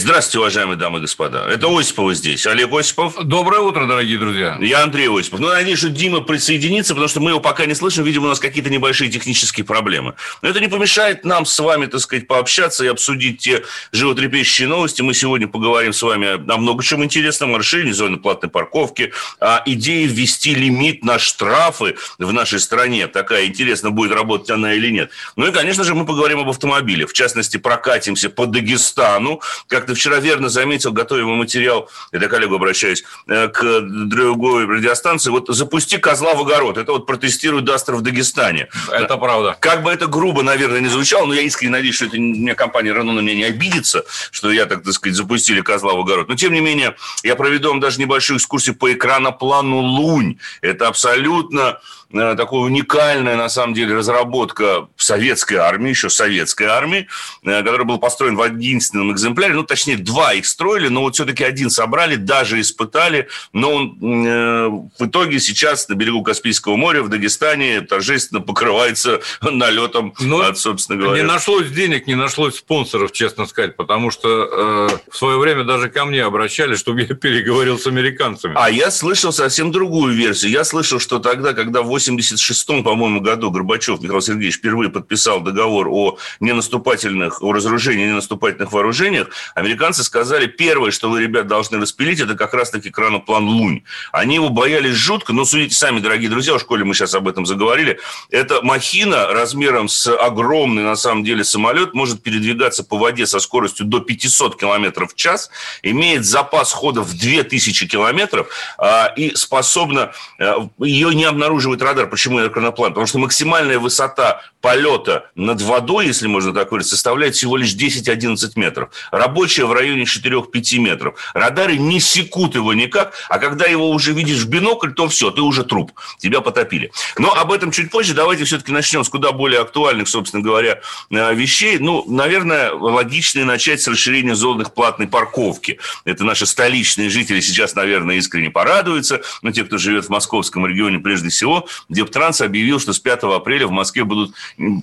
Здравствуйте, уважаемые дамы и господа. Это Осипова здесь. Олег Осипов. Доброе утро, дорогие друзья. Я Андрей Осипов. Ну, надеюсь, что Дима присоединится, потому что мы его пока не слышим. Видимо, у нас какие-то небольшие технические проблемы. Но это не помешает нам с вами, так сказать, пообщаться и обсудить те животрепещущие новости. Мы сегодня поговорим с вами о много чем интересном. О расширении зоны платной парковки, о идее ввести лимит на штрафы в нашей стране. Такая интересно, будет работать она или нет. Ну и, конечно же, мы поговорим об автомобиле. В частности, прокатимся по Дагестану. Как ты вчера верно заметил, готовя материал, я к коллегу обращаюсь, э, к другой радиостанции, вот запусти козла в огород. Это вот протестирует Дастер в Дагестане. Это правда. Как бы это грубо, наверное, не звучало, но я искренне надеюсь, что это мне компания Renault на меня не обидится, что я, так, так сказать, запустили козла в огород. Но, тем не менее, я проведу вам даже небольшую экскурсию по экраноплану Лунь. Это абсолютно такая уникальная, на самом деле, разработка советской армии, еще советской армии, э, который был построен в единственном экземпляре, ну, точнее, два их строили, но вот все-таки один собрали, даже испытали, но он э, в итоге сейчас на берегу Каспийского моря в Дагестане торжественно покрывается налетом, Ну, от, собственно говоря. Не нашлось денег, не нашлось спонсоров, честно сказать, потому что э, в свое время даже ко мне обращались, чтобы я переговорил с американцами. А я слышал совсем другую версию. Я слышал, что тогда, когда в 86-м, по-моему, году Горбачев Михаил Сергеевич впервые подписал договор о ненаступательных, о разоружении ненаступательных вооружениях, американцы сказали, первое, что вы, ребят, должны распилить, это как раз-таки краноплан Лунь. Они его боялись жутко, но судите сами, дорогие друзья, в школе мы сейчас об этом заговорили, это махина размером с огромный, на самом деле, самолет, может передвигаться по воде со скоростью до 500 километров в час, имеет запас хода в 2000 километров а, и способна, а, ее не обнаруживает радар. Почему экраноплан? Потому что максимальная высота полета над водой, если можно так говорить, составляет всего лишь 10-11 метров. Рабочая в районе 4-5 метров. Радары не секут его никак, а когда его уже видишь в бинокль, то все, ты уже труп, тебя потопили. Но об этом чуть позже. Давайте все-таки начнем с куда более актуальных, собственно говоря, э, вещей. Ну, наверное, логично начать с расширения зон их платной парковки. Это наши столичные жители сейчас, наверное, искренне порадуются. Но те, кто живет в московском регионе прежде всего, Дептранс объявил, что с 5 апреля в Москве будут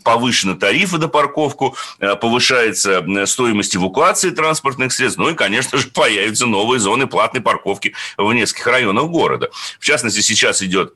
повышены тарифы на парковку, э, повышается стоимость эвакуации транспортных средств, ну и, конечно же, появятся новые зоны платной парковки в нескольких районах города. В частности, сейчас идет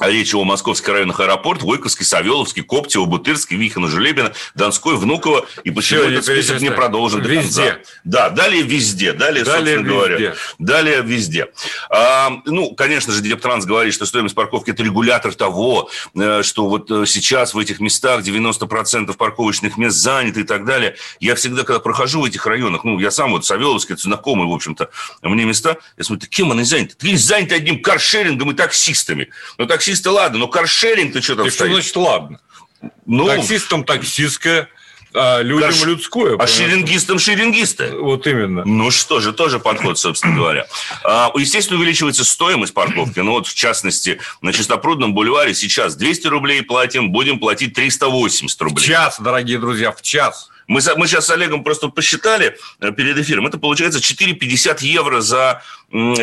Речь о московских районах аэропорт, Войковский, Савеловский, Коптево, Бутырский, Вихино, Желебино, Донской, Внуково. И почему Всё, этот список не продолжен до Везде. конца? Да, далее везде. Далее, Далее собственно говоря. везде. Далее везде. А, ну, конечно же, Дептранс говорит, что стоимость парковки – это регулятор того, э, что вот э, сейчас в этих местах 90% парковочных мест заняты и так далее. Я всегда, когда прохожу в этих районах, ну, я сам вот Савеловский, это знакомые, в общем-то, мне места, я смотрю, кем они заняты? Они заняты одним каршерингом и таксистами. Ну, таксисты, ладно, но каршеринг-то что там что стоит? значит ладно? Ну, Таксистам таксистское, а людям Карш- людское. а шерингистам шерингисты. Вот именно. Ну что же, тоже подход, собственно говоря. А, Естественно, увеличивается стоимость парковки. Ну вот, в частности, на Чистопрудном бульваре сейчас 200 рублей платим, будем платить 380 В рублей. час, дорогие друзья, в час. Мы, мы сейчас с Олегом просто посчитали э, перед эфиром. Это получается 4,50 евро за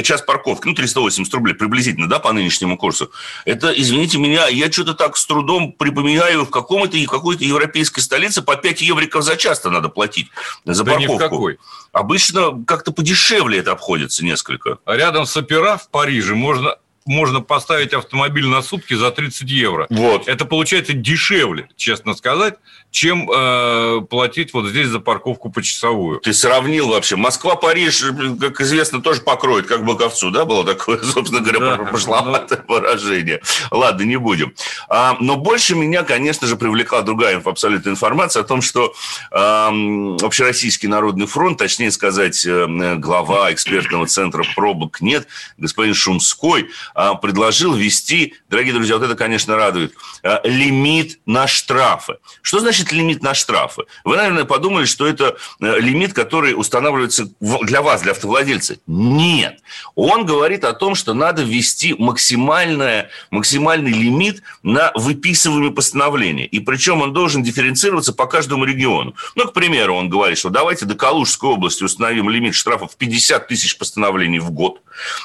час парковки. Ну, 380 рублей приблизительно, да, по нынешнему курсу. Это, извините меня, я что-то так с трудом припоминаю, в каком-то какой-то европейской столице по 5 евриков за час-то надо платить за Да ни в парковку. какой. Обычно как-то подешевле это обходится несколько. А Рядом с опера в Париже можно, можно поставить автомобиль на сутки за 30 евро. Вот. Это получается дешевле, честно сказать, чем э, платить вот здесь за парковку почасовую. Ты сравнил вообще. Москва-Париж, как известно, тоже покроет, как боковцу, да, было такое, собственно говоря, Да, пошловатое выражение. Ладно, не будем. А, но больше меня, конечно же, привлекла другая абсолютная информация о том, что ам, Общероссийский народный фронт, точнее сказать, э, глава экспертного центра пробок нет, господин Шумской, а, предложил ввести, дорогие друзья, вот это, конечно, радует, а, лимит на штрафы. Что значит лимит на штрафы? Вы, наверное, подумали, что это э, лимит, который устанавливается для вас, для автовладельца. Нет. Он говорит о том, что надо ввести максимальное, максимальный лимит на выписываемые постановления. И причем он должен дифференцироваться по каждому региону. Ну, к примеру, он говорит, что давайте до Калужской области установим лимит штрафов в 50 тысяч постановлений в год.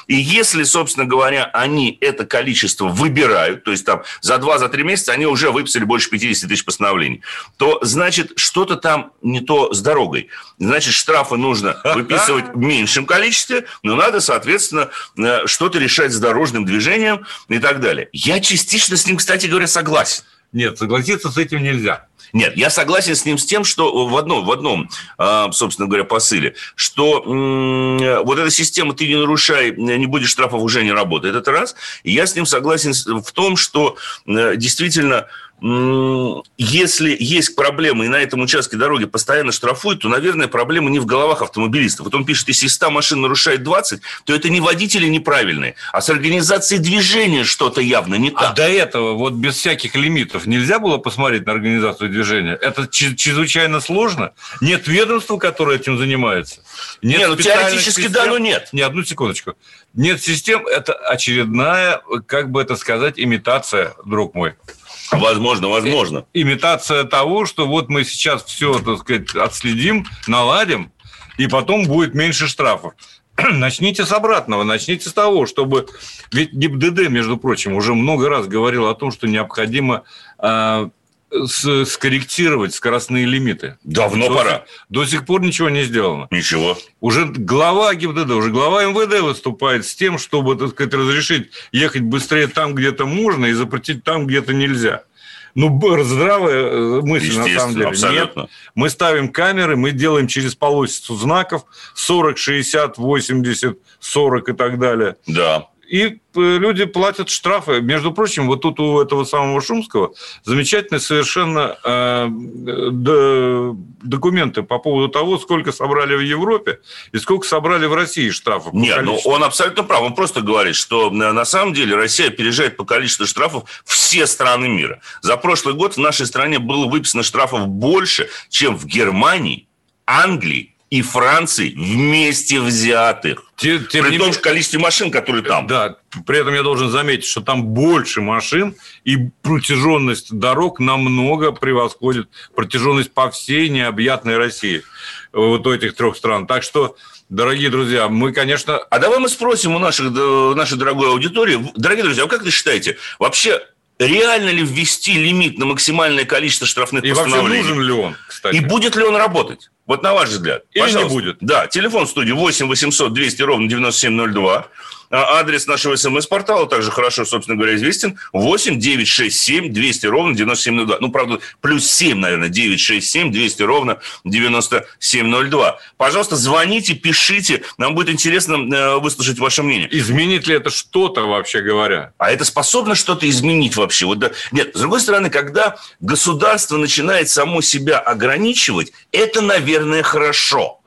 И если, собственно говоря, они это количество выбирают, то есть там за 2-3 месяца они уже выписали больше 50 тысяч постановлений, то значит что-то там не то с дорогой. Значит, штрафы нужно выписывать в меньшем количестве, но надо, соответственно, э, что-то решать с дорожным движением и так далее. Я частично с ним, кстати говоря, согласен. Нет, согласиться с этим нельзя. Нет, я согласен с ним с тем, что в одном, в одном а, собственно говоря, посыле, что вот эта система «ты не нарушай, не будешь штрафов» уже не работает. Это раз. И я с ним согласен в том, что э, действительно если есть проблемы, и на этом участке дороги постоянно штрафуют, то, наверное, проблема не в головах автомобилистов. Вот он пишет, если 100 машин нарушает 20, то это не водители неправильные, а с организацией движения что-то явно не а так. А до этого вот без всяких лимитов нельзя было посмотреть на организацию движения? Это чрезвычайно сложно? Нет ведомства, которое этим занимается? Нет, нет ну теоретически систем? да, но нет. Не, одну секундочку. Нет систем, это очередная, как бы это сказать, имитация, друг мой. Возможно, возможно. Имитация того, что вот мы сейчас все, так сказать, отследим, наладим, и потом будет меньше штрафов. Начните с обратного, начните с того, чтобы... Ведь ГИБДД, между прочим, уже много раз говорил о том, что необходимо э, скорректировать скоростные лимиты. Давно до пора. до сих пор ничего не сделано. Ничего. Уже глава ГИБДД, уже глава МВД выступает с тем, чтобы, так сказать, разрешить ехать быстрее там, где-то можно, и запретить там, где-то нельзя. Ну, здравая э, мысль, на самом деле. Абсолютно. Нет. Мы ставим камеры, мы делаем через полосицу знаков 40, 60, 80, 40 и так далее. Да и э, люди платят штрафы. Между прочим, вот тут у этого самого Шумского замечательные совершенно э, документы по поводу того, сколько собрали в Европе и сколько собрали в России штрафов. Нет, ну он абсолютно прав. Он просто говорит, что э, на самом деле Россия опережает по количеству штрафов все страны мира. За прошлый год в нашей стране было выписано штрафов больше, чем в Германии, Англии, и Франции вместе взятых. Тем, тем При том же количестве машин, которые там. Да, при этом я должен заметить, что там больше машин, и протяженность дорог намного превосходит протяженность по всей необъятной России вот у этих трех стран. Так что Дорогие друзья, мы, конечно... А давай мы спросим у наших, нашей дорогой аудитории. Дорогие друзья, а как вы считаете, вообще реально ли ввести лимит на максимальное количество штрафных и постановлений? И вообще нужен ли он, кстати? И будет ли он работать? Вот на ваш взгляд. Или Пожалуйста. не будет. Да, телефон в студии 8 800 200 ровно 9702. А адрес нашего смс-портала также хорошо, собственно говоря, известен. 8 967 200 ровно 9702. Ну, правда, плюс 7, наверное, 967 200 ровно 9702. Пожалуйста, звоните, пишите. Нам будет интересно э, выслушать ваше мнение. Изменит ли это что-то, вообще говоря? А это способно что-то изменить вообще? Вот, да. Нет, с другой стороны, когда государство начинает само себя ограничивать, это, наверное, хорошо.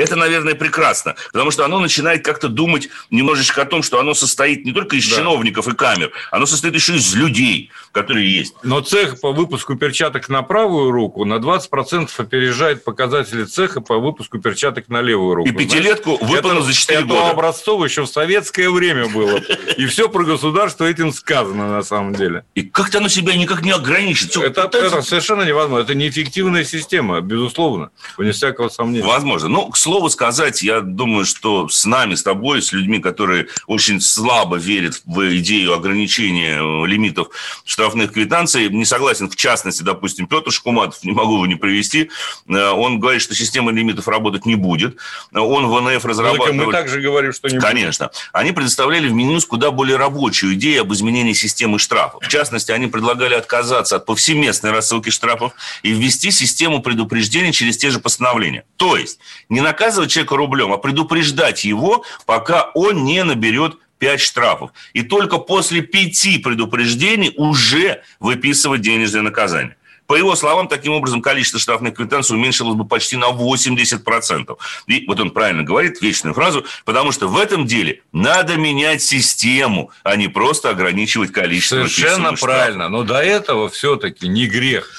Это, наверное, прекрасно, потому что оно начинает как-то думать немножечко о том, что оно состоит не только из да. чиновников и камер, оно состоит еще из людей, которые есть. Но цех по выпуску перчаток на правую руку на 20% опережает показатели цеха по выпуску перчаток на левую руку. И пятилетку выполнил за 4 года. Это образцово еще в советское время было. И все про государство этим сказано на самом деле. И как-то оно себя никак не ограничит. Это, это совершенно невозможно. Это неэффективная система, безусловно, вне всякого сомнения. Возможно. Ну, к слову сказать, я думаю, что с нами, с тобой, с людьми, которые очень слабо верят в идею ограничения э, лимитов штрафных квитанций, не согласен, в частности, допустим, Петр Шкуматов, не могу его не привести, э, он говорит, что система лимитов работать не будет. Он в ВНФ разрабатывает... Мы также говорим, что не будет. Конечно. Они предоставляли в Минюс куда более рабочую идею об изменении системы штрафов. В частности, они предлагали отказаться от повсеместной рассылки штрафов и ввести систему предупреждения через те же постановления. То есть не наказывать человека рублем, а предупреждать его, пока он не наберет 5 штрафов. И только после пяти предупреждений уже выписывать денежное наказание. По его словам, таким образом, количество штрафных квитанций уменьшилось бы почти на 80%. И вот он правильно говорит, вечную фразу, потому что в этом деле надо менять систему, а не просто ограничивать количество Совершенно правильно. Но до этого все-таки не грех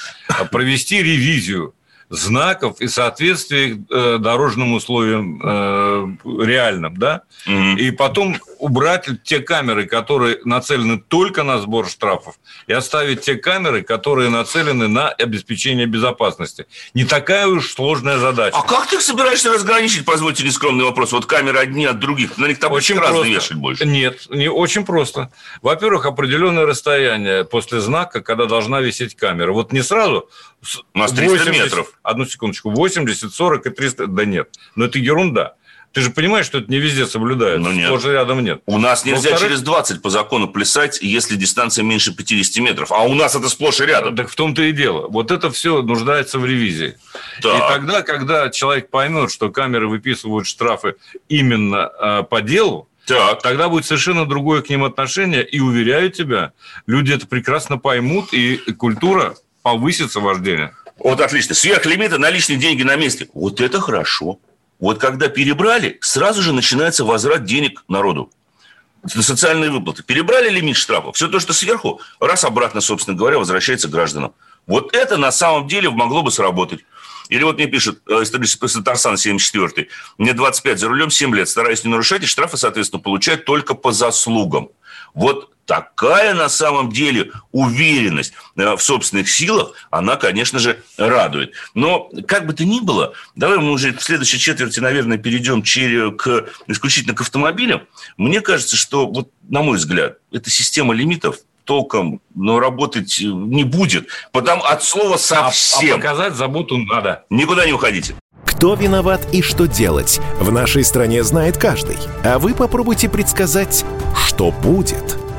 провести ревизию знаков и соответствии э, дорожным условиям э, реальным, да, угу. и потом убрать те камеры, которые нацелены только на сбор штрафов, и оставить те камеры, которые нацелены на обеспечение безопасности. Не такая уж сложная задача. А как ты их собираешься разграничить, позвольте нескромный вопрос, вот камеры одни от других, на них там очень разные вешать больше? Нет, не очень просто. Во-первых, определенное расстояние после знака, когда должна висеть камера. Вот не сразу у нас 300 80, метров. Одну секундочку. 80, 40 и 300. Да нет. Но это ерунда. Ты же понимаешь, что это не везде соблюдается. Ну, нет. Тоже рядом нет. У нас нельзя через 20 по закону плясать, если дистанция меньше 50 метров. А у нас это сплошь и рядом. Так в том-то и дело. Вот это все нуждается в ревизии. Так. И тогда, когда человек поймет, что камеры выписывают штрафы именно э, по делу, так. Тогда будет совершенно другое к ним отношение. И уверяю тебя, люди это прекрасно поймут, и культура повысится вождение. Вот отлично. Сверхлимиты, наличные деньги на месте. Вот это хорошо. Вот когда перебрали, сразу же начинается возврат денег народу на социальные выплаты. Перебрали лимит штрафов. Все то, что сверху, раз обратно, собственно говоря, возвращается гражданам. Вот это на самом деле могло бы сработать. Или вот мне пишет э, исторический Татарстан 74 мне 25 за рулем 7 лет, стараюсь не нарушать, и штрафы, соответственно, получать только по заслугам. Вот такая на самом деле уверенность э, в собственных силах, она, конечно же, радует. Но как бы то ни было, давай мы уже в следующей четверти, наверное, перейдем к, исключительно к автомобилям. Мне кажется, что, вот, на мой взгляд, эта система лимитов толком но работать не будет. Потому от слова совсем. А, а показать заботу надо. Никуда не уходите. Кто виноват и что делать, в нашей стране знает каждый. А вы попробуйте предсказать, что будет –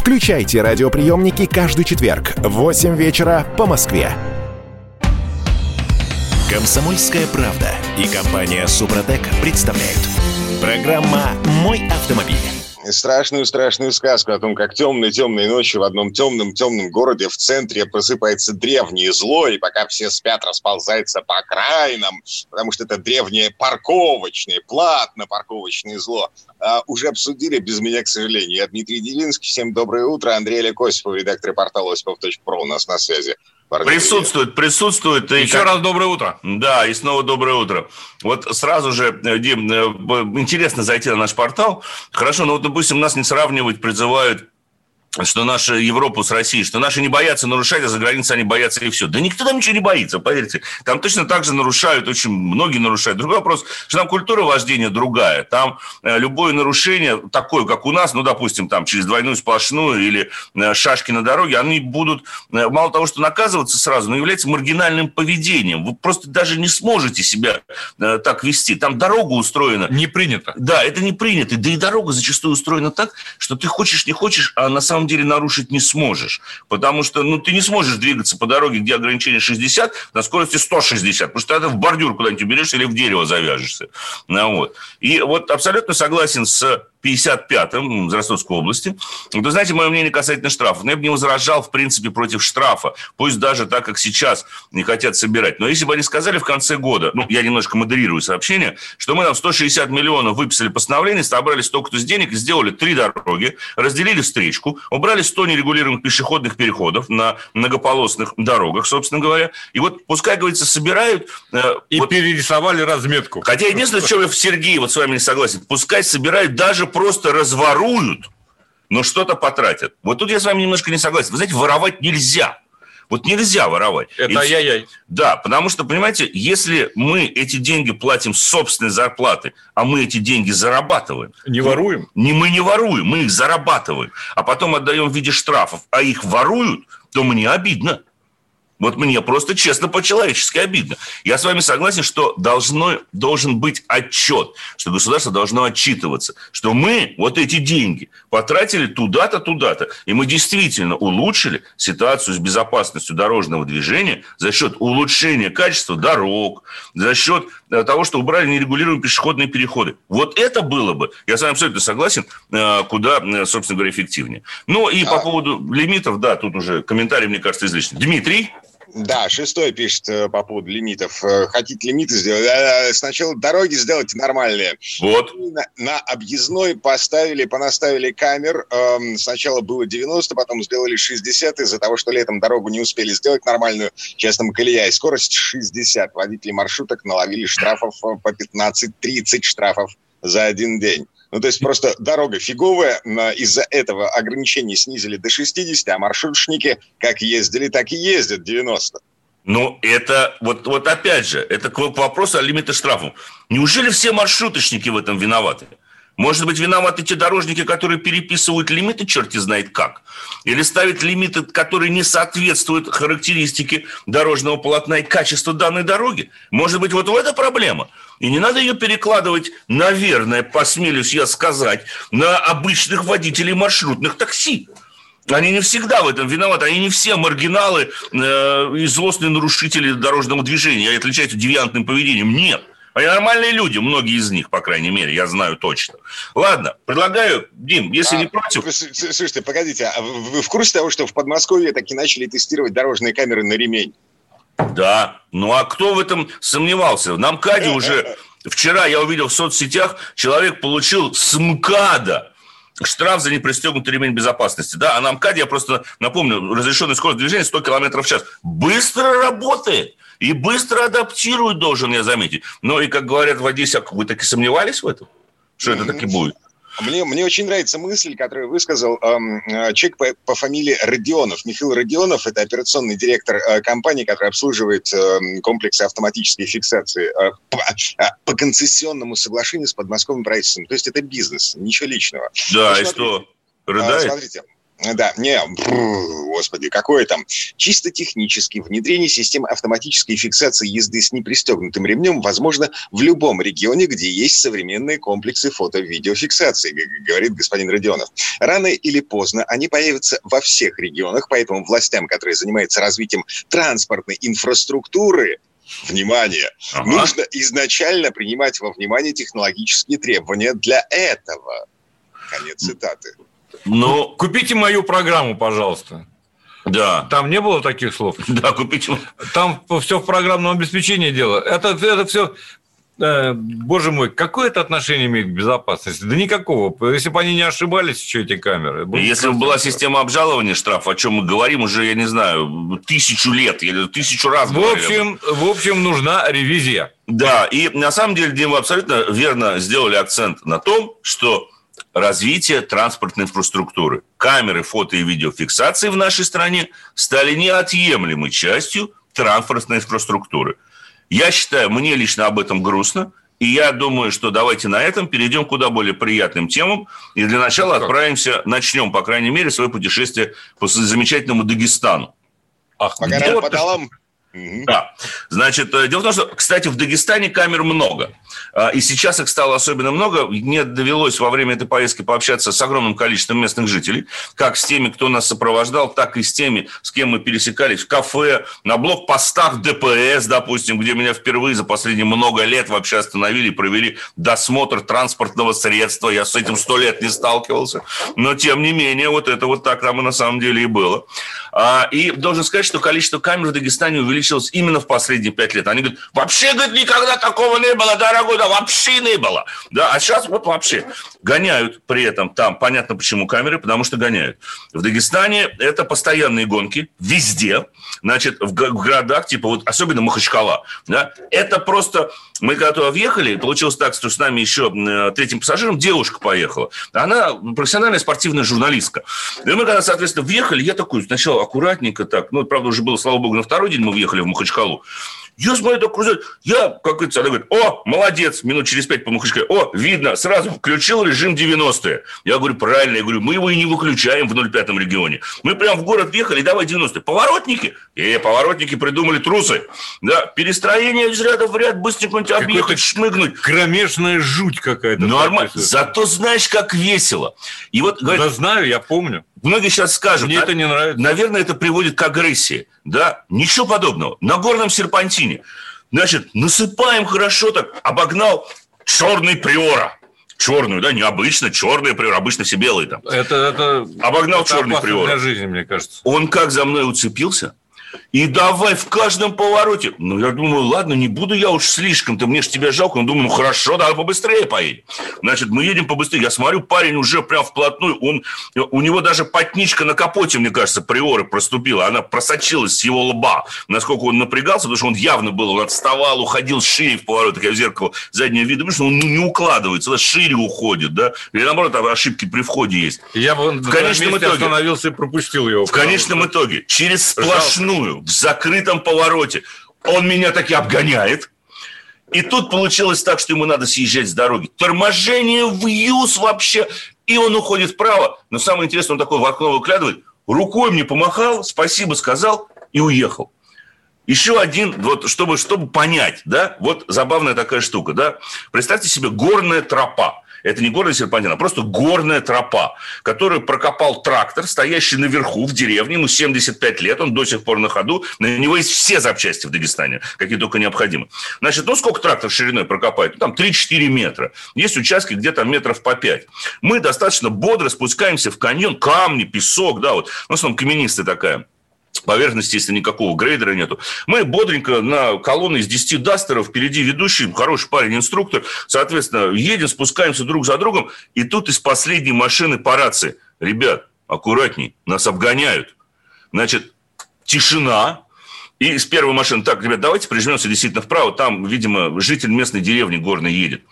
Включайте радиоприемники каждый четверг в 8 вечера по Москве. Комсомольская правда и компания Супротек представляют. Программа «Мой автомобиль» страшную-страшную сказку о том, как темной-темной ночью в одном темном-темном городе в центре просыпается древнее зло, и пока все спят, расползается по окраинам, потому что это древнее парковочное, платно-парковочное зло. А, уже обсудили без меня, к сожалению. Я Дмитрий Делинский. Всем доброе утро. Андрей Олег Осипов, редактор портала осипов.про у нас на связи. Присутствует, присутствует. Еще как... раз доброе утро. Да, и снова доброе утро. Вот сразу же, э, Дим, э, интересно зайти на наш портал. Хорошо, но вот, допустим, нас не сравнивать призывают что наша Европу с Россией, что наши не боятся нарушать, а за границей они боятся и все. Да никто там ничего не боится, поверьте. Там точно так же нарушают, очень многие нарушают. Другой вопрос, что там культура вождения другая. Там э, любое нарушение, такое, как у нас, ну, допустим, там через двойную сплошную или э, шашки на дороге, они будут, э, мало того, что наказываться сразу, но является маргинальным поведением. Вы просто даже не сможете себя так вести. Там дорога устроена. Не принято. Да, это не принято. Да и дорога зачастую устроена так, что ты хочешь, не хочешь, а на самом самом деле нарушить не сможешь. Потому что ну, ты не сможешь двигаться по дороге, где ограничение 60, на скорости 160. Потому что ты в бордюр куда-нибудь уберешься или в дерево завяжешься. Ну, вот. И вот абсолютно согласен с 55-м из Ростовской области. Вы знаете, мое мнение касательно штрафов. Но я бы не возражал, в принципе, против штрафа. Пусть даже так, как сейчас не хотят собирать. Но если бы они сказали в конце года, ну, я немножко модерирую сообщение, что мы там 160 миллионов выписали постановление, собрали столько-то с денег, сделали три дороги, разделили встречку, убрали 100 нерегулируемых пешеходных переходов на многополосных дорогах, собственно говоря. И вот пускай, говорится, собирают... Э, и вот, перерисовали разметку. Хотя единственное, в чем я, Сергей, вот с вами не согласен, пускай собирают даже просто разворуют, но что-то потратят. Вот тут я с вами немножко не согласен. Вы знаете, воровать нельзя. Вот нельзя воровать. Это ай-яй-яй. Да, потому что, понимаете, если мы эти деньги платим с собственной зарплаты, а мы эти деньги зарабатываем. Не воруем? Не мы не воруем, мы их зарабатываем, а потом отдаем в виде штрафов, а их воруют, то мне обидно. Вот мне просто честно по-человечески обидно. Я с вами согласен, что должно, должен быть отчет, что государство должно отчитываться, что мы вот эти деньги потратили туда-то, туда-то, и мы действительно улучшили ситуацию с безопасностью дорожного движения за счет улучшения качества дорог, за счет э, того, что убрали нерегулируемые пешеходные переходы. Вот это было бы, я с вами абсолютно согласен, э, куда, э, собственно говоря, эффективнее. Ну и а... по поводу лимитов, да, тут уже комментарий, мне кажется, излишний. Дмитрий? Да, шестой пишет э, по поводу лимитов. Э, хотите лимиты сделать? Э, сначала дороги сделайте нормальные. Вот. На, на объездной поставили, понаставили камер. Эм, сначала было 90, потом сделали 60 из-за того, что летом дорогу не успели сделать нормальную, честным колея. И скорость 60. Водители маршруток наловили штрафов по 15-30 штрафов за один день. Ну, то есть просто дорога фиговая, из-за этого ограничения снизили до 60, а маршрутчники как ездили, так и ездят 90. Ну, это вот, вот опять же, это к вопросу о лимите штрафов. Неужели все маршруточники в этом виноваты? Может быть, виноваты те дорожники, которые переписывают лимиты, черти знает как. Или ставят лимиты, которые не соответствуют характеристике дорожного полотна и качеству данной дороги. Может быть, вот в это проблема. И не надо ее перекладывать, наверное, посмелюсь я сказать, на обычных водителей маршрутных такси. Они не всегда в этом виноваты, они не все маргиналы э, и злостные нарушители дорожного движения, отличаются девиантным поведением. Нет. Они нормальные люди, многие из них, по крайней мере, я знаю точно. Ладно, предлагаю, Дим, если а, не против... Слушайте, погодите, а вы в курсе того, что в Подмосковье таки начали тестировать дорожные камеры на ремень? Да, ну а кто в этом сомневался? На МКАДе уже вчера я увидел в соцсетях, человек получил с МКАДа штраф за непристегнутый ремень безопасности. Да, а на МКАДе, я просто напомню, разрешенная скорость движения 100 км в час. Быстро работает. И быстро адаптирует, должен я заметить. Но и, как говорят в Одессе, вы так и сомневались в этом? Что это таки будет? Мне, мне очень нравится мысль, которую высказал эм, человек по, по фамилии Родионов. Михаил Родионов – это операционный директор э, компании, которая обслуживает э, комплексы автоматической фиксации э, по, э, по концессионному соглашению с подмосковным правительством. То есть это бизнес, ничего личного. Да, ну, и что? Рыдает? Смотрите, да, не, господи, какое там. Чисто технически внедрение системы автоматической фиксации езды с непристегнутым ремнем возможно в любом регионе, где есть современные комплексы фото-видеофиксации, говорит господин Родионов. Рано или поздно они появятся во всех регионах, поэтому властям, которые занимаются развитием транспортной инфраструктуры, внимание, ага. нужно изначально принимать во внимание технологические требования для этого. Конец цитаты. Ну, купите мою программу, пожалуйста. Да. Там не было таких слов? Да, купите. Там все в программном обеспечении дело. Это, это все э, боже мой, какое это отношение имеет к безопасности? Да никакого. Если бы они не ошибались, что эти камеры? Если бы была система обжалования штрафа, о чем мы говорим уже, я не знаю, тысячу лет, или тысячу раз. В общем, в общем, нужна ревизия. Да, и на самом деле, Дима, абсолютно верно сделали акцент на том, что развитие транспортной инфраструктуры. Камеры фото- и видеофиксации в нашей стране стали неотъемлемой частью транспортной инфраструктуры. Я считаю, мне лично об этом грустно, и я думаю, что давайте на этом перейдем к куда более приятным темам. И для начала ну, отправимся, начнем, по крайней мере, свое путешествие по замечательному Дагестану. Ах, по горам, по долам. Да. Значит, э, дело в том, что, кстати, в Дагестане камер много. А, и сейчас их стало особенно много. Мне довелось во время этой поездки пообщаться с огромным количеством местных жителей, как с теми, кто нас сопровождал, так и с теми, с кем мы пересекались в кафе, на блокпостах ДПС, допустим, где меня впервые за последние много лет вообще остановили и провели досмотр транспортного средства. Я с этим сто лет не сталкивался. Но, тем не менее, вот это вот так там и на самом деле и было. А, и должен сказать, что количество камер в Дагестане увеличилось увеличилось именно в последние пять лет. Они говорят, вообще, говорит, никогда такого не было, дорогой, да вообще не было. Да, а сейчас вот вообще гоняют при этом там, понятно почему камеры, потому что гоняют. В Дагестане это постоянные гонки везде, значит, в городах, типа вот, особенно Махачкала, да, это просто, мы когда туда въехали, получилось так, что с нами еще э, третьим пассажиром девушка поехала. Она профессиональная спортивная журналистка. И мы когда, соответственно, въехали, я такой сначала аккуратненько так, ну, правда, уже было, слава богу, на второй день мы въехали, приехали в Махачкалу. Я смотрю, так крузак, я, как говорится, она говорит, о, молодец, минут через пять по Махачкале, о, видно, сразу включил режим 90-е. Я говорю, правильно, я говорю, мы его и не выключаем в 05-м регионе. Мы прям в город въехали, давай 90-е. Поворотники? Э, поворотники придумали трусы. Да, перестроение из ряда в ряд, быстренько объехать, шмыгнуть. Кромешная жуть какая-то. Нормально. Зато знаешь, как весело. И вот, говорит, да знаю, я помню. Многие сейчас скажут, мне это не нравится. Наверное, это приводит к агрессии. Да, ничего подобного. На горном серпантине, значит, насыпаем хорошо так, обогнал черный приора. Черную, да, необычно, черный приор, обычно все белые там. Это, это, Обогнал это черный приор. для жизни, мне кажется. Он как за мной уцепился, и давай в каждом повороте. Ну, я думаю, ладно, не буду я уж слишком-то, мне же тебя жалко. Ну, думаю, ну, хорошо, давай побыстрее поедем. Значит, мы едем побыстрее. Я смотрю, парень уже прям вплотную, он, у него даже потничка на капоте, мне кажется, приоры проступила. Она просочилась с его лба. Насколько он напрягался, потому что он явно был, он отставал, уходил шире в поворот. Я в зеркало заднего вида, что он не укладывается, шире уходит, да? Или наоборот, ошибки при входе есть. Я бы в конечном итоге остановился и пропустил его. В конечном итоге, через сплошную вручную, в закрытом повороте. Он меня таки обгоняет. И тут получилось так, что ему надо съезжать с дороги. Торможение в юз вообще. И он уходит вправо. Но самое интересное, он такой в окно выглядывает, рукой мне помахал, спасибо сказал и уехал. Еще один, вот чтобы, чтобы понять, да, вот забавная такая штука, да. Представьте себе горная тропа. Это не горный серпантин, а просто горная тропа, которую прокопал трактор, стоящий наверху в деревне, ему 75 лет, он до сих пор на ходу, на него есть все запчасти в Дагестане, какие только необходимы. Значит, ну сколько трактор шириной прокопает? Ну, там 3-4 метра. Есть участки, где там метров по 5. Мы достаточно бодро спускаемся в каньон, камни, песок, да, вот, в основном каменистая такая поверхности, если никакого грейдера нету. Мы бодренько на колонны из 10 дастеров, впереди ведущий, хороший парень-инструктор, соответственно, едем, спускаемся друг за другом, и тут из последней машины по рации. Ребят, аккуратней, нас обгоняют. Значит, тишина, и с первой машины, так, ребят, давайте прижмемся действительно вправо, там, видимо, житель местной деревни горной едет.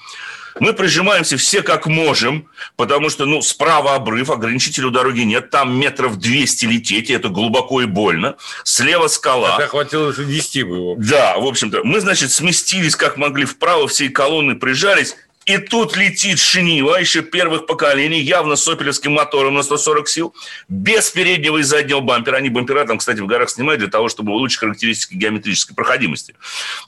Мы прижимаемся все как можем, потому что, ну, справа обрыв, ограничителя у дороги нет, там метров 200 лететь, и это глубоко и больно. Слева скала. Это хватило 10 бы его. Да, в общем-то. Мы, значит, сместились как могли вправо, всей колонны прижались, и тут летит Шинива, еще первых поколений, явно с опелевским мотором на 140 сил, без переднего и заднего бампера. Они бампера там, кстати, в горах снимают для того, чтобы улучшить характеристики геометрической проходимости.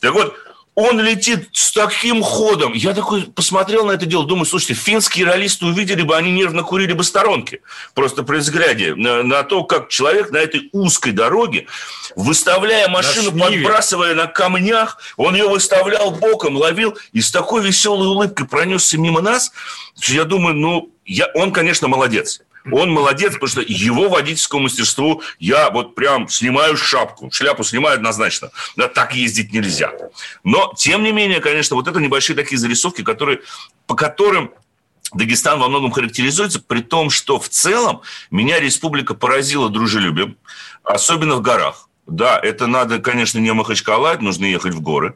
Так вот, он летит с таким ходом. Я такой посмотрел на это дело, думаю, слушайте, финские ролисты увидели бы, они нервно курили бы сторонки. Просто при взгляде на, на то, как человек на этой узкой дороге, выставляя машину, подбрасывая на камнях, он ее выставлял боком, ловил и с такой веселой улыбкой пронесся мимо нас, я думаю, ну, я, он, конечно, молодец. Он молодец, потому что его водительскому мастерству я вот прям снимаю шапку. Шляпу снимаю однозначно. Да, так ездить нельзя. Но, тем не менее, конечно, вот это небольшие такие зарисовки, которые, по которым Дагестан во многом характеризуется, при том, что в целом меня республика поразила дружелюбием, особенно в горах. Да, это надо, конечно, не Махачкала, нужно ехать в горы.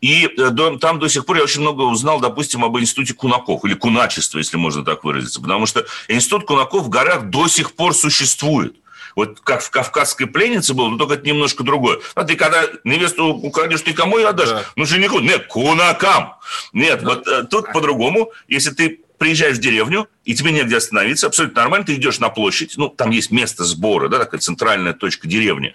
И э, там до сих пор я очень много узнал, допустим, об институте кунаков, или куначества, если можно так выразиться. Потому что институт кунаков в горах до сих пор существует. Вот как в «Кавказской пленнице» было, но только это немножко другое. А ты когда невесту украдешь, ты кому ее отдашь? Да. Ну, жениху. Нет, кунакам. Нет, да. вот э, тут по-другому. Если ты приезжаешь в деревню, и тебе негде остановиться, абсолютно нормально, ты идешь на площадь, ну, там есть место сбора, да, такая центральная точка деревни,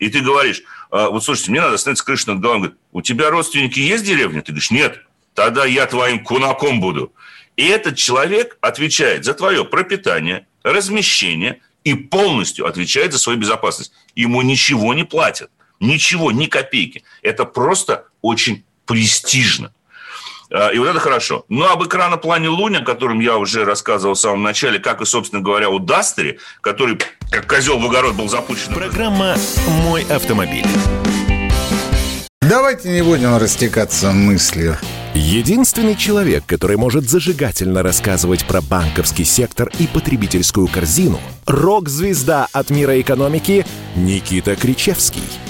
и ты говоришь, а, вот слушайте, мне надо становиться крышу над головой. Он говорит, у тебя родственники есть в деревне? Ты говоришь, нет. Тогда я твоим кунаком буду. И этот человек отвечает за твое пропитание, размещение и полностью отвечает за свою безопасность. Ему ничего не платят. Ничего, ни копейки. Это просто очень престижно. А, и вот это хорошо. Ну, об экраноплане Луни, о котором я уже рассказывал в самом начале, как и, собственно говоря, у Дастере, который, как козел в огород, был запущен. Программа «Мой автомобиль». Давайте не будем растекаться мыслью. Единственный человек, который может зажигательно рассказывать про банковский сектор и потребительскую корзину – рок-звезда от мира экономики Никита Кричевский –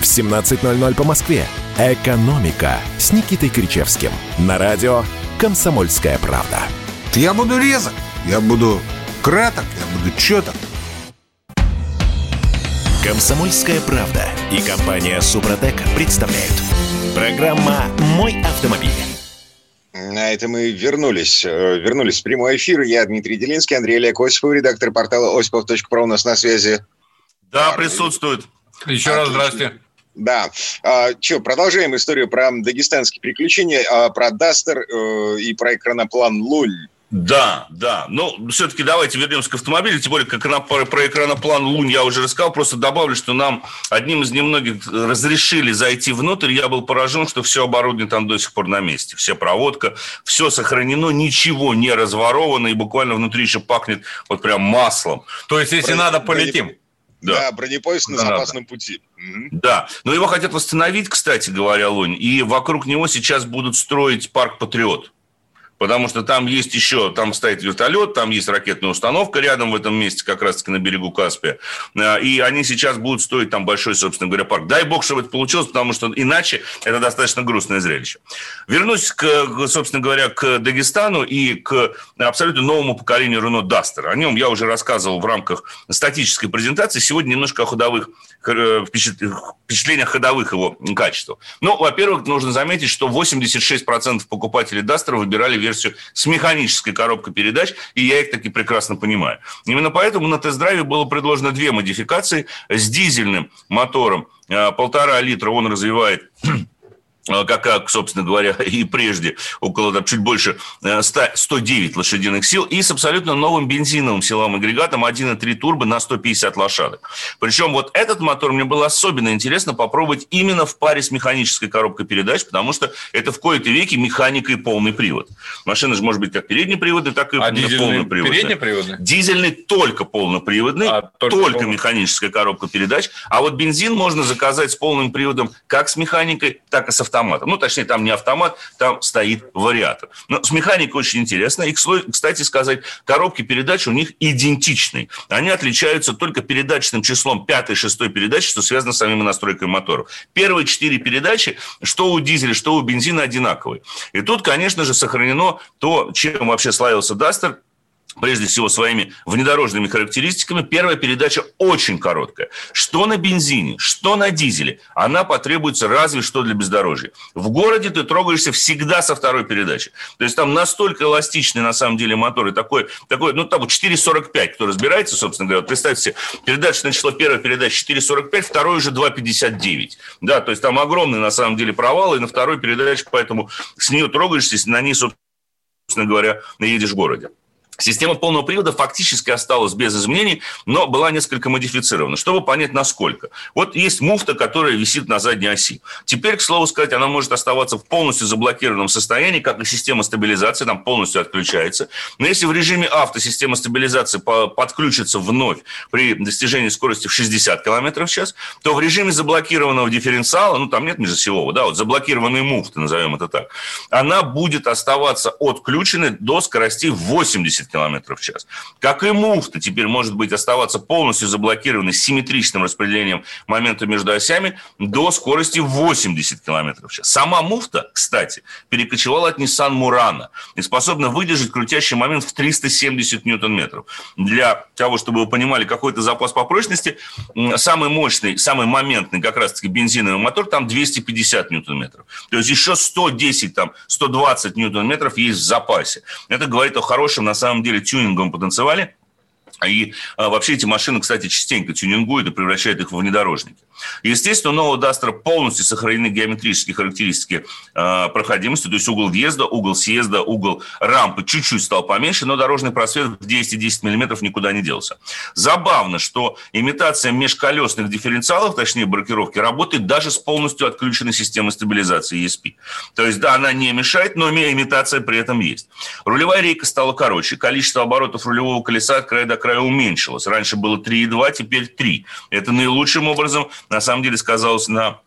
в 17.00 по Москве. «Экономика» с Никитой Кричевским. На радио «Комсомольская правда». Я буду резок, я буду краток, я буду четок. «Комсомольская правда» и компания «Супротек» представляют. Программа «Мой автомобиль». На это мы вернулись. Э, вернулись в прямой эфир. Я Дмитрий Делинский, Андрей Олег Осипов, редактор портала осипов.про у нас на связи. Да, присутствует. Еще Отлично. раз здрасте. Да. А, что, продолжаем историю про дагестанские приключения, а, про Дастер э, и про экраноплан Лунь. Да, да. Но все-таки давайте вернемся к автомобилю. Тем более, как про, про экраноплан Лунь я уже рассказал. Просто добавлю, что нам одним из немногих разрешили зайти внутрь. Я был поражен, что все оборудование там до сих пор на месте. Вся проводка, все сохранено, ничего не разворовано. И буквально внутри еще пахнет вот прям маслом. То есть, если Про... надо, полетим. Да, да бронепоезд на да, запасном да. пути. Да, но его хотят восстановить, кстати говоря, Лунь, и вокруг него сейчас будут строить парк «Патриот» потому что там есть еще, там стоит вертолет, там есть ракетная установка рядом в этом месте, как раз-таки на берегу Каспия, а, и они сейчас будут стоить там большой, собственно говоря, парк. Дай бог, чтобы это получилось, потому что иначе это достаточно грустное зрелище. Вернусь, к, собственно говоря, к Дагестану и к абсолютно новому поколению Рено Дастер. О нем я уже рассказывал в рамках статической презентации. Сегодня немножко о ходовых э, впечатлениях ходовых его качествах. Ну, во-первых, нужно заметить, что 86% покупателей Дастера выбирали версию с механической коробкой передач, и я их таки прекрасно понимаю. Именно поэтому на тест-драйве было предложено две модификации с дизельным мотором. Э, полтора литра он развивает как, собственно говоря, и прежде, около там, чуть больше 100, э, 109 лошадиных сил, и с абсолютно новым бензиновым силовым агрегатом 1.3 турбо на 150 лошадок. Причем вот этот мотор мне было особенно интересно попробовать именно в паре с механической коробкой передач, потому что это в кои-то веки механика и полный привод. Машина же может быть как переднеприводная, так и а полноприводная. Переднеприводный? Дизельный только полноприводный, а, только, только полный. механическая коробка передач, а вот бензин можно заказать с полным приводом как с механикой, так и с автомобилем автоматом. Ну, точнее, там не автомат, там стоит вариатор. Но с механикой очень интересно. И, кстати сказать, коробки передач у них идентичные. Они отличаются только передаточным числом пятой, шестой передачи, что связано с самими настройками моторов. Первые четыре передачи, что у дизеля, что у бензина, одинаковые. И тут, конечно же, сохранено то, чем вообще славился Дастер, прежде всего своими внедорожными характеристиками. Первая передача очень короткая. Что на бензине, что на дизеле, она потребуется разве что для бездорожья. В городе ты трогаешься всегда со второй передачи. То есть там настолько эластичный на самом деле мотор и такой, такой ну там вот 4,45, кто разбирается, собственно говоря. Представьте себе, передачное число первой передачи 4,45, второй уже 2,59. Да, то есть там огромный на самом деле провал, и на второй передаче, поэтому с нее трогаешься, на ней, собственно говоря, едешь в городе. Система полного привода фактически осталась без изменений, но была несколько модифицирована, чтобы понять, насколько. Вот есть муфта, которая висит на задней оси. Теперь, к слову сказать, она может оставаться в полностью заблокированном состоянии, как и система стабилизации, там полностью отключается. Но если в режиме авто система стабилизации подключится вновь при достижении скорости в 60 км в час, то в режиме заблокированного дифференциала, ну там нет межосевого, да, вот заблокированной муфты, назовем это так, она будет оставаться отключенной до скоростей 80 80 км в час. Как и муфта теперь может быть оставаться полностью заблокированной с симметричным распределением момента между осями до скорости 80 км в час. Сама муфта, кстати, перекочевала от Nissan Murano и способна выдержать крутящий момент в 370 ньютон-метров. Для того, чтобы вы понимали, какой это запас по прочности, самый мощный, самый моментный как раз-таки бензиновый мотор, там 250 ньютон-метров. То есть еще 110, там, 120 ньютон-метров есть в запасе. Это говорит о хорошем, на самом деле, тюнинговом потенциале и а, вообще эти машины, кстати, частенько тюнингуют и превращают их в внедорожники. Естественно, у нового Дастера полностью сохранены геометрические характеристики э, проходимости, то есть угол въезда, угол съезда, угол рампы чуть-чуть стал поменьше, но дорожный просвет в 210 мм никуда не делся. Забавно, что имитация межколесных дифференциалов, точнее бракировки, работает даже с полностью отключенной системой стабилизации ESP. То есть, да, она не мешает, но имитация при этом есть. Рулевая рейка стала короче, количество оборотов рулевого колеса от края до края краю уменьшилось. Раньше было 3,2, теперь 3. Это наилучшим образом, на самом деле, сказалось на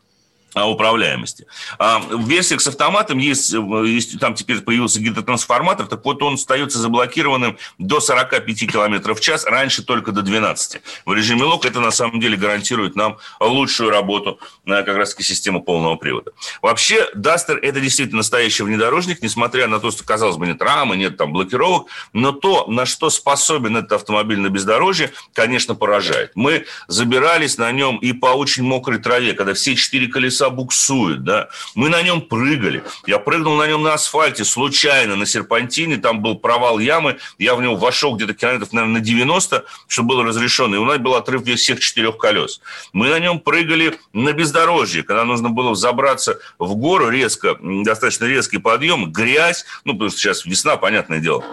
управляемости. А в версиях с автоматом есть, есть, там теперь появился гидротрансформатор, так вот он остается заблокированным до 45 км в час, раньше только до 12. В режиме лок это на самом деле гарантирует нам лучшую работу как раз таки системы полного привода. Вообще, Duster это действительно настоящий внедорожник, несмотря на то, что, казалось бы, нет рамы, нет там блокировок, но то, на что способен этот автомобиль на бездорожье, конечно, поражает. Мы забирались на нем и по очень мокрой траве, когда все четыре колеса колеса буксует, да. Мы на нем прыгали. Я прыгнул на нем на асфальте случайно на серпантине, там был провал ямы, я в него вошел где-то километров, наверное, на 90, чтобы было разрешено, и у нас был отрыв всех четырех колес. Мы на нем прыгали на бездорожье, когда нужно было взобраться в гору резко, достаточно резкий подъем, грязь, ну, потому что сейчас весна, понятное дело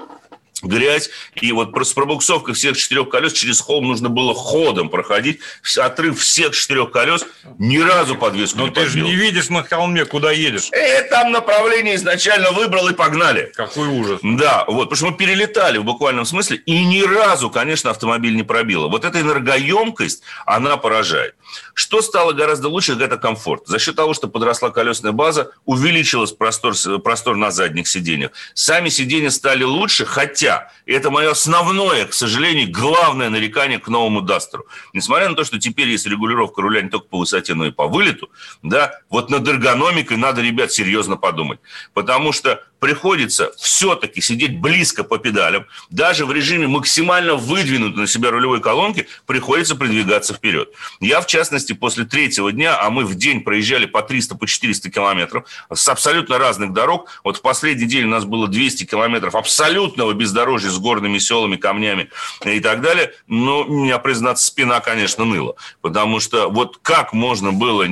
грязь. И вот с пробуксовкой всех четырех колес через холм нужно было ходом проходить. Отрыв всех четырех колес ни разу подвеску Но не ты подбил. же не видишь на холме, куда едешь. Э, там направление изначально выбрал и погнали. Какой ужас. Да, вот, потому что мы перелетали в буквальном смысле, и ни разу, конечно, автомобиль не пробило. Вот эта энергоемкость, она поражает. Что стало гораздо лучше, это комфорт. За счет того, что подросла колесная база, увеличилась простор, простор на задних сиденьях. Сами сиденья стали лучше, хотя это мое основное, к сожалению, главное нарекание к новому Дастеру. Несмотря на то, что теперь есть регулировка руля не только по высоте, но и по вылету, да, вот над эргономикой надо, ребят, серьезно подумать. Потому что приходится все-таки сидеть близко по педалям, даже в режиме максимально выдвинутой на себя рулевой колонки, приходится продвигаться вперед. Я, в частности, после третьего дня, а мы в день проезжали по 300, по 400 километров с абсолютно разных дорог. Вот в последний день у нас было 200 километров абсолютного бездорожья с горными селами, камнями и так далее. Но у меня, признаться, спина, конечно, ныла. Потому что вот как можно было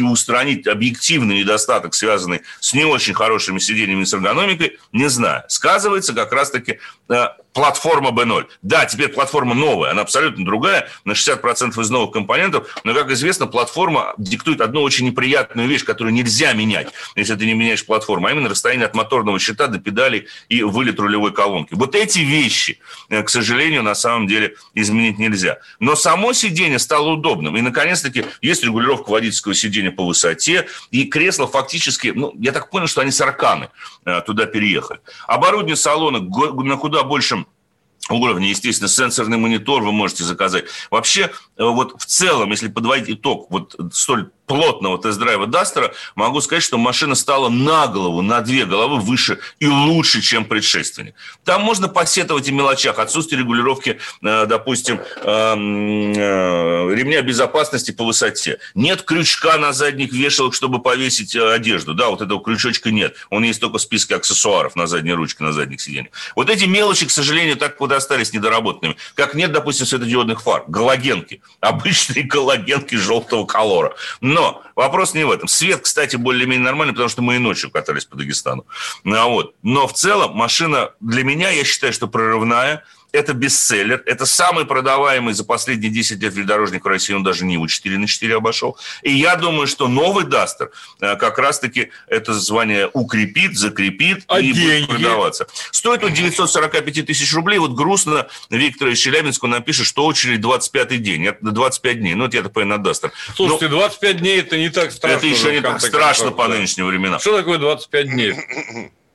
устранить объективный недостаток, связанный с не очень хорошими сиденьями с экономикой, не знаю. Сказывается как раз-таки э, платформа B0. Да, теперь платформа новая, она абсолютно другая, на 60% из новых компонентов, но, как известно, платформа диктует одну очень неприятную вещь, которую нельзя менять, если ты не меняешь платформу, а именно расстояние от моторного щита до педалей и вылет рулевой колонки. Вот эти вещи, э, к сожалению, на самом деле изменить нельзя. Но само сиденье стало удобным, и, наконец-таки, есть регулировка водительского сиденья по высоте, и кресло фактически, ну, я так понял, что они сарканы э, туда переехали. Оборудование салона на куда большем уровня, естественно, сенсорный монитор вы можете заказать. Вообще, э, вот в целом, если подводить итог вот столь плотного тест-драйва Дастера, могу сказать, что машина стала на голову, на две головы выше и лучше, чем предшественник. Там можно посетовать и мелочах. Отсутствие регулировки, э, допустим, эм, э, ремня безопасности по высоте. Нет крючка на задних вешалок, чтобы повесить э, одежду. Да, вот этого крючочка нет. Он есть только в списке аксессуаров на задней ручке, на задних сиденьях. Вот эти мелочи, к сожалению, так вот остались недоработанными. Как нет, допустим, светодиодных фар. Галогенки. Обычные галогенки желтого колора. Но но вопрос не в этом. Свет, кстати, более-менее нормальный, потому что мы и ночью катались по Дагестану. Ну, а вот. Но в целом машина для меня, я считаю, что прорывная – это бестселлер, это самый продаваемый за последние 10 лет внедорожник в России, он даже Ниву 4 на 4 обошел. И я думаю, что новый Дастер э, как раз-таки это звание укрепит, закрепит а и деньги? будет продаваться. Стоит он 945 тысяч рублей. Вот грустно Виктор из Челябинска напишет, что очередь 25-й день. Это 25 дней. Ну, это я такой на Дастер. Слушайте, 25 дней это не так страшно. Это еще не так страшно по нынешним временам. Что такое 25 дней?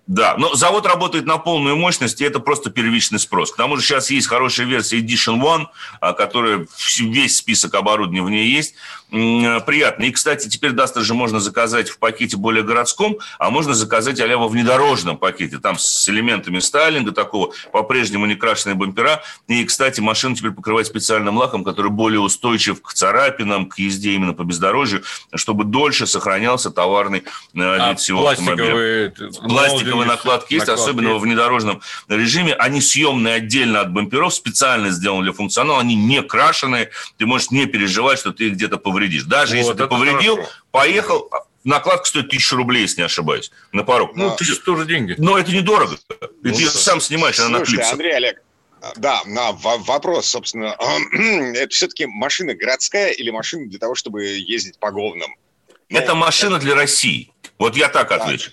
Да, но завод работает на полную мощность, и это просто первичный спрос. К тому же сейчас есть хорошая версия Edition One, а, которая весь список оборудования в ней есть. Э, приятно. И, кстати, теперь Дастер же можно заказать в пакете более городском, а можно заказать а во внедорожном пакете, там с элементами стайлинга такого, по-прежнему не крашеные бампера. И, кстати, машину теперь покрывать специальным лаком, который более устойчив к царапинам, к езде именно по бездорожью, чтобы дольше сохранялся товарный э, а вид всего автомобиля. Пластиковые накладки есть, накладки особенно во внедорожном режиме. Они съемные отдельно от бамперов, специально сделаны для функционала, они не крашеные, ты можешь не переживать, что ты где-то повредишь. Даже вот, если ты повредил, хорошо. поехал, накладка стоит тысячу рублей, если не ошибаюсь, на порог. Ну, тысяча тоже деньги. Но это недорого. Ну, ты сам снимаешь, она Слушай, Андрей Олег, да, на вопрос, собственно, это все-таки машина городская или машина для того, чтобы ездить по говнам? Ну, это машина для России. Вот я так отвечу.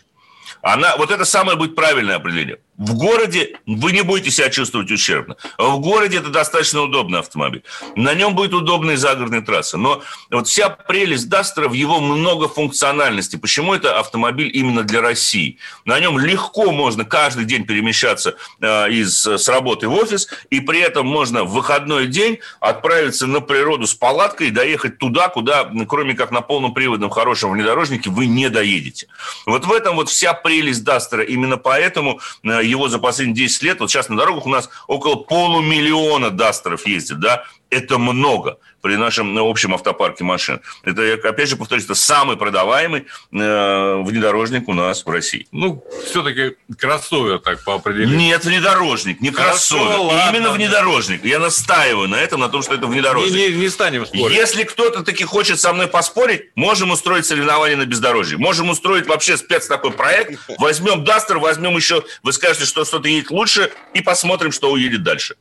Она, вот это самое будет правильное определение. В городе вы не будете себя чувствовать ущербно. В городе это достаточно удобный автомобиль. На нем будет удобная загородная трасса. Но вот вся прелесть Дастера в его многофункциональности. Почему это автомобиль именно для России? На нем легко можно каждый день перемещаться э, из, с работы в офис, и при этом можно в выходной день отправиться на природу с палаткой и доехать туда, куда, кроме как на полном приводном хорошем внедорожнике, вы не доедете. Вот в этом вот вся прелесть Дастера. Именно поэтому э, его за последние 10 лет, вот сейчас на дорогах у нас около полумиллиона дастеров ездит, да, это много при нашем общем автопарке машин. Это, я опять же повторюсь, это самый продаваемый э, внедорожник у нас в России. Ну, все-таки кроссовер так по определению. Нет, внедорожник, не Хорошо, кроссовер. Ладно. Именно внедорожник. Я настаиваю на этом, на том, что это внедорожник. Не, не, не станем спорить. Если кто-то таки хочет со мной поспорить, можем устроить соревнование на бездорожье. Можем устроить вообще спец такой проект. Возьмем Дастер, возьмем еще, вы скажете, что что-то едет лучше, и посмотрим, что уедет дальше.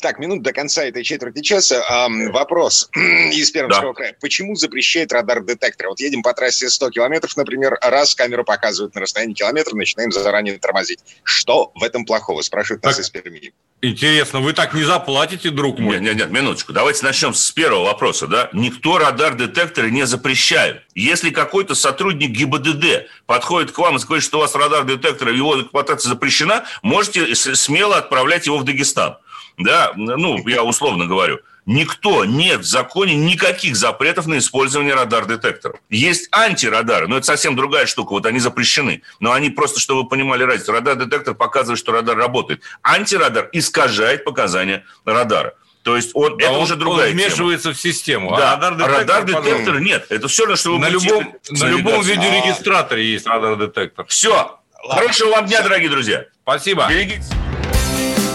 Так, минут до конца этой четверти часа. Вопрос вопрос из Пермского да. края. Почему запрещает радар-детектор? Вот едем по трассе 100 километров, например, раз камеру показывают на расстоянии километра, начинаем заранее тормозить. Что в этом плохого? Спрашивают так, нас из Перми. Интересно, вы так не заплатите, друг мой? Нет, нет, нет, минуточку. Давайте начнем с первого вопроса. Да? Никто радар-детекторы не запрещает. Если какой-то сотрудник ГИБДД подходит к вам и говорит, что у вас радар-детектор, его эксплуатация запрещена, можете смело отправлять его в Дагестан. Да, ну, я условно говорю. Никто, нет в законе никаких запретов на использование радар-детекторов. Есть антирадары, но это совсем другая штука, вот они запрещены. Но они просто, чтобы вы понимали разницу, радар-детектор показывает, что радар работает. Антирадар искажает показания радара. То есть он, да это он, уже другая он вмешивается тема. в систему. А да, а радар-детектор, радар нет. Это все равно, что вы на любом, на любом видеорегистраторе есть радар-детектор. Все. Хорошего вам дня, дорогие друзья. Спасибо. Берегитесь.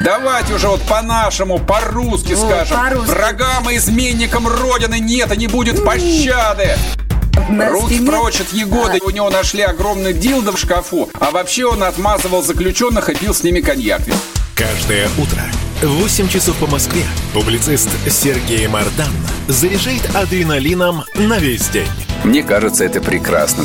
Давайте уже вот по-нашему, по-русски скажем. По Врагам и изменникам Родины нет и не будет пощады. Руки прочь от Егоды. У него нашли огромный дилдо в шкафу. А вообще он отмазывал заключенных и пил с ними коньяк. Каждое утро в 8 часов по Москве публицист Сергей Мардан заряжает адреналином на весь день. Мне кажется, это прекрасно.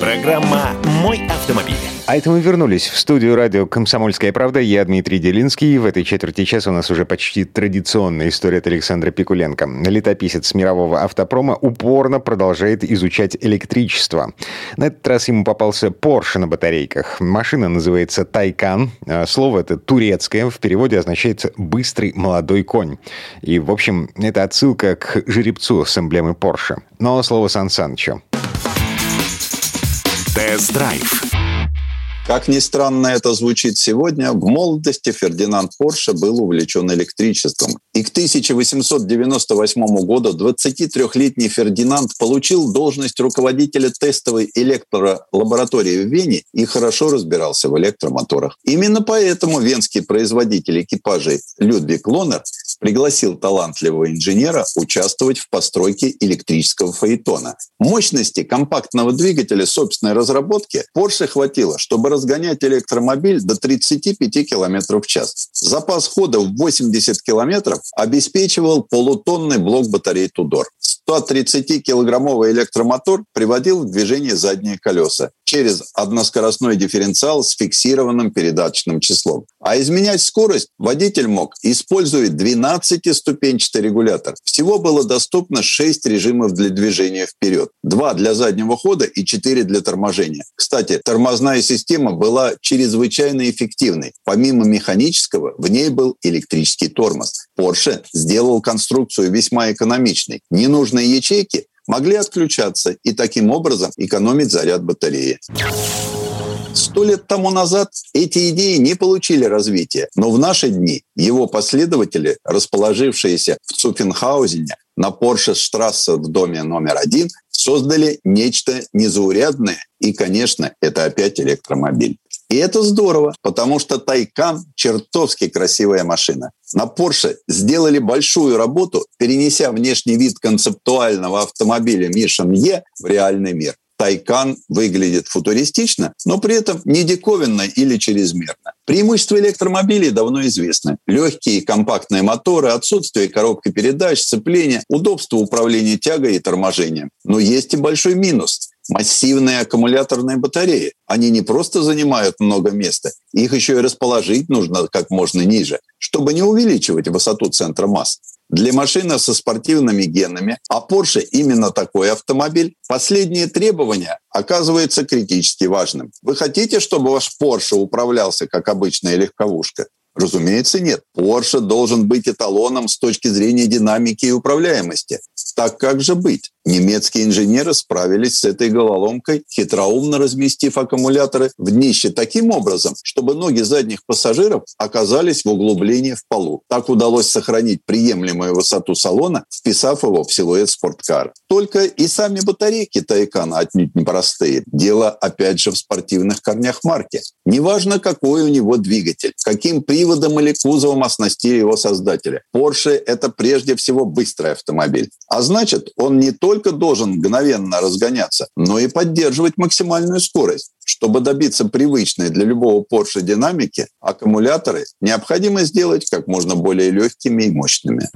Программа «Мой автомобиль». А это мы вернулись в студию радио «Комсомольская правда». Я Дмитрий Делинский. В этой четверти часа у нас уже почти традиционная история от Александра Пикуленко. Летописец мирового автопрома упорно продолжает изучать электричество. На этот раз ему попался Porsche на батарейках. Машина называется Тайкан. Слово это турецкое, в переводе означает «быстрый молодой конь». И, в общем, это отсылка к жеребцу с эмблемой Porsche. Но слово Сан Санычу. Тест-драйв как ни странно это звучит сегодня, в молодости Фердинанд Порше был увлечен электричеством. И к 1898 году 23-летний Фердинанд получил должность руководителя тестовой электролаборатории в Вене и хорошо разбирался в электромоторах. Именно поэтому венский производитель экипажей Людвиг Лонер пригласил талантливого инженера участвовать в постройке электрического фаэтона. Мощности компактного двигателя собственной разработки Porsche хватило, чтобы разгонять электромобиль до 35 км в час. Запас хода в 80 км обеспечивал полутонный блок батареи Тудор. 130-килограммовый электромотор приводил в движение задние колеса через односкоростной дифференциал с фиксированным передаточным числом. А изменять скорость водитель мог, используя 12-ступенчатый регулятор. Всего было доступно 6 режимов для движения вперед. Два для заднего хода и 4 для торможения. Кстати, тормозная система была чрезвычайно эффективной. Помимо механического, в ней был электрический тормоз. Porsche сделал конструкцию весьма экономичной. Ненужные ячейки могли отключаться и таким образом экономить заряд батареи. Сто лет тому назад эти идеи не получили развития, но в наши дни его последователи, расположившиеся в Цуффенхаузене на Porsche Штрассе в доме номер один, создали нечто незаурядное. И, конечно, это опять электромобиль. И это здорово, потому что Тайкан – чертовски красивая машина. На Porsche сделали большую работу, перенеся внешний вид концептуального автомобиля Mission E в реальный мир. Тайкан выглядит футуристично, но при этом не диковинно или чрезмерно. Преимущества электромобилей давно известны. Легкие и компактные моторы, отсутствие коробки передач, сцепления, удобство управления тягой и торможением. Но есть и большой минус массивные аккумуляторные батареи. Они не просто занимают много места, их еще и расположить нужно как можно ниже, чтобы не увеличивать высоту центра масс. Для машины со спортивными генами, а Porsche именно такой автомобиль, последнее требование оказывается критически важным. Вы хотите, чтобы ваш Porsche управлялся как обычная легковушка? Разумеется, нет. Porsche должен быть эталоном с точки зрения динамики и управляемости. Так как же быть? Немецкие инженеры справились с этой головоломкой, хитроумно разместив аккумуляторы в днище таким образом, чтобы ноги задних пассажиров оказались в углублении в полу. Так удалось сохранить приемлемую высоту салона, вписав его в силуэт спорткара. Только и сами батарейки Тайкана отнюдь непростые. Дело, опять же, в спортивных корнях марки. Неважно, какой у него двигатель, каким приводом или кузовом оснастили его создатели. Porsche – это прежде всего быстрый автомобиль. А значит, он не только только должен мгновенно разгоняться, но и поддерживать максимальную скорость. Чтобы добиться привычной для любого Porsche динамики, аккумуляторы необходимо сделать как можно более легкими и мощными.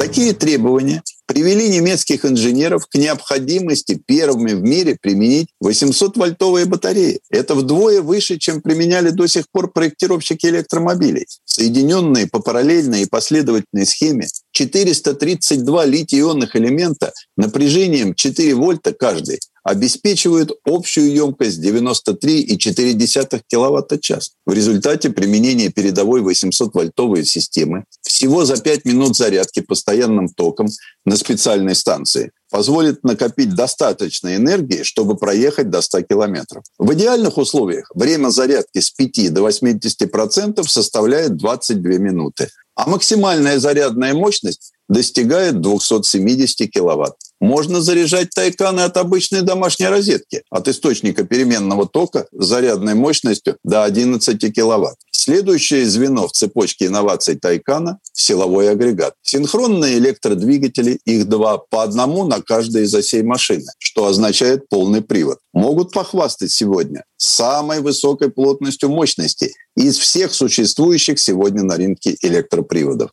Такие требования привели немецких инженеров к необходимости первыми в мире применить 800-вольтовые батареи. Это вдвое выше, чем применяли до сих пор проектировщики электромобилей. Соединенные по параллельной и последовательной схеме 432 литий-ионных элемента напряжением 4 вольта каждый обеспечивают общую емкость 93,4 кВт-час. В результате применения передовой 800-вольтовой системы всего за 5 минут зарядки постоянным током на специальной станции позволит накопить достаточно энергии, чтобы проехать до 100 километров. В идеальных условиях время зарядки с 5 до 80% составляет 22 минуты, а максимальная зарядная мощность достигает 270 киловатт. Можно заряжать тайканы от обычной домашней розетки, от источника переменного тока с зарядной мощностью до 11 киловатт. Следующее звено в цепочке инноваций Тайкана – силовой агрегат. Синхронные электродвигатели, их два, по одному на каждой из осей машины, что означает полный привод. Могут похвастать сегодня самой высокой плотностью мощности из всех существующих сегодня на рынке электроприводов.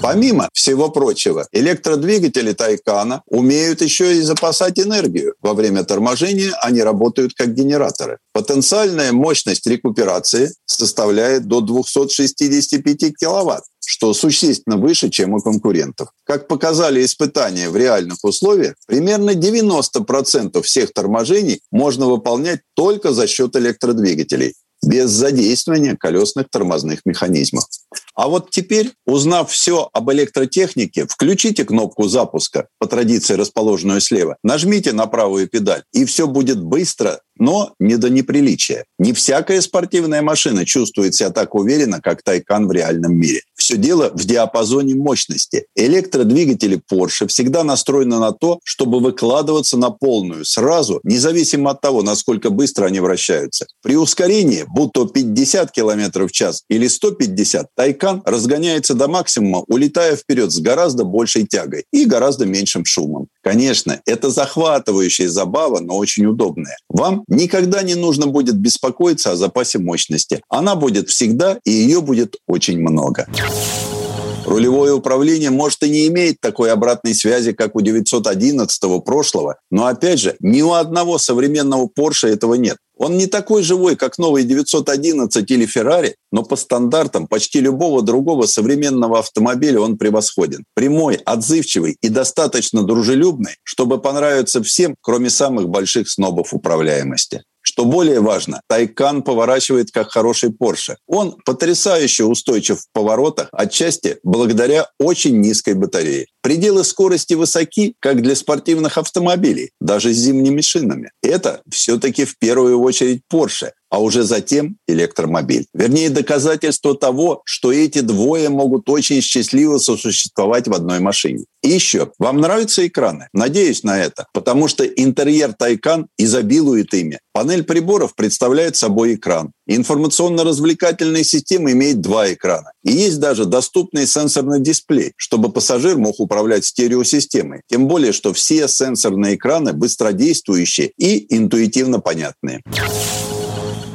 Помимо всего прочего, электродвигатели Тайкана умеют еще и запасать энергию. Во время торможения они работают как генераторы. Потенциальная мощность рекуперации составляет до 265 киловатт что существенно выше, чем у конкурентов. Как показали испытания в реальных условиях, примерно 90% всех торможений можно выполнять только за счет электродвигателей без задействования колесных тормозных механизмов. А вот теперь, узнав все об электротехнике, включите кнопку запуска, по традиции расположенную слева, нажмите на правую педаль, и все будет быстро, но не до неприличия. Не всякая спортивная машина чувствует себя так уверенно, как Тайкан в реальном мире. Все дело в диапазоне мощности. Электродвигатели Porsche всегда настроены на то, чтобы выкладываться на полную сразу, независимо от того, насколько быстро они вращаются. При ускорении, будь то 50 км в час или 150, Тайкан разгоняется до максимума, улетая вперед с гораздо большей тягой и гораздо меньшим шумом. Конечно, это захватывающая забава, но очень удобная. Вам никогда не нужно будет беспокоиться о запасе мощности. Она будет всегда, и ее будет очень много. Рулевое управление, может, и не имеет такой обратной связи, как у 911 прошлого, но, опять же, ни у одного современного Porsche этого нет. Он не такой живой, как новый 911 или Ferrari, но по стандартам почти любого другого современного автомобиля он превосходен. Прямой, отзывчивый и достаточно дружелюбный, чтобы понравиться всем, кроме самых больших снобов управляемости. Что более важно, Тайкан поворачивает как хороший Порше. Он потрясающе устойчив в поворотах, отчасти благодаря очень низкой батарее. Пределы скорости высоки, как для спортивных автомобилей, даже с зимними шинами. Это все-таки в первую очередь Porsche, а уже затем электромобиль. Вернее, доказательство того, что эти двое могут очень счастливо сосуществовать в одной машине. И еще, вам нравятся экраны? Надеюсь на это, потому что интерьер Тайкан изобилует ими. Панель приборов представляет собой экран. Информационно-развлекательная система имеет два экрана. И есть даже доступный сенсорный дисплей, чтобы пассажир мог управлять стереосистемой. Тем более, что все сенсорные экраны быстродействующие и интуитивно понятные.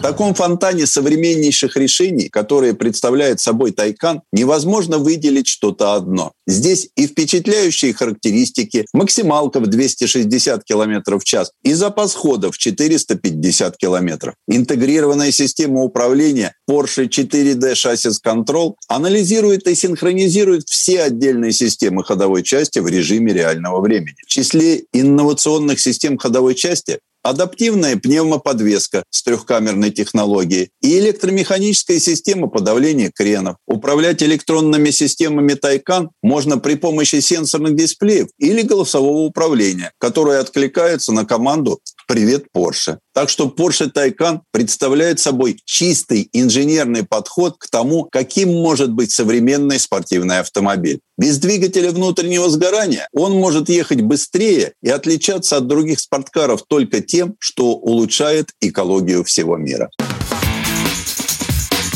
Таком фонтане современнейших решений, которые представляет собой Тайкан, невозможно выделить что-то одно. Здесь и впечатляющие характеристики, максималка в 260 км в час и запас хода в 450 км. Интегрированная система управления Porsche 4D Chassis Control анализирует и синхронизирует все отдельные системы ходовой части в режиме реального времени. В числе инновационных систем ходовой части адаптивная пневмоподвеска с трехкамерной технологией и электромеханическая система подавления кренов. Управлять электронными системами Тайкан можно при помощи сенсорных дисплеев или голосового управления, которое откликается на команду «Привет, Porsche». Так что Porsche Taycan представляет собой чистый инженерный подход к тому, каким может быть современный спортивный автомобиль. Без двигателя внутреннего сгорания он может ехать быстрее и отличаться от других спорткаров только тем, что улучшает экологию всего мира.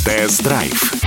Тест-драйв.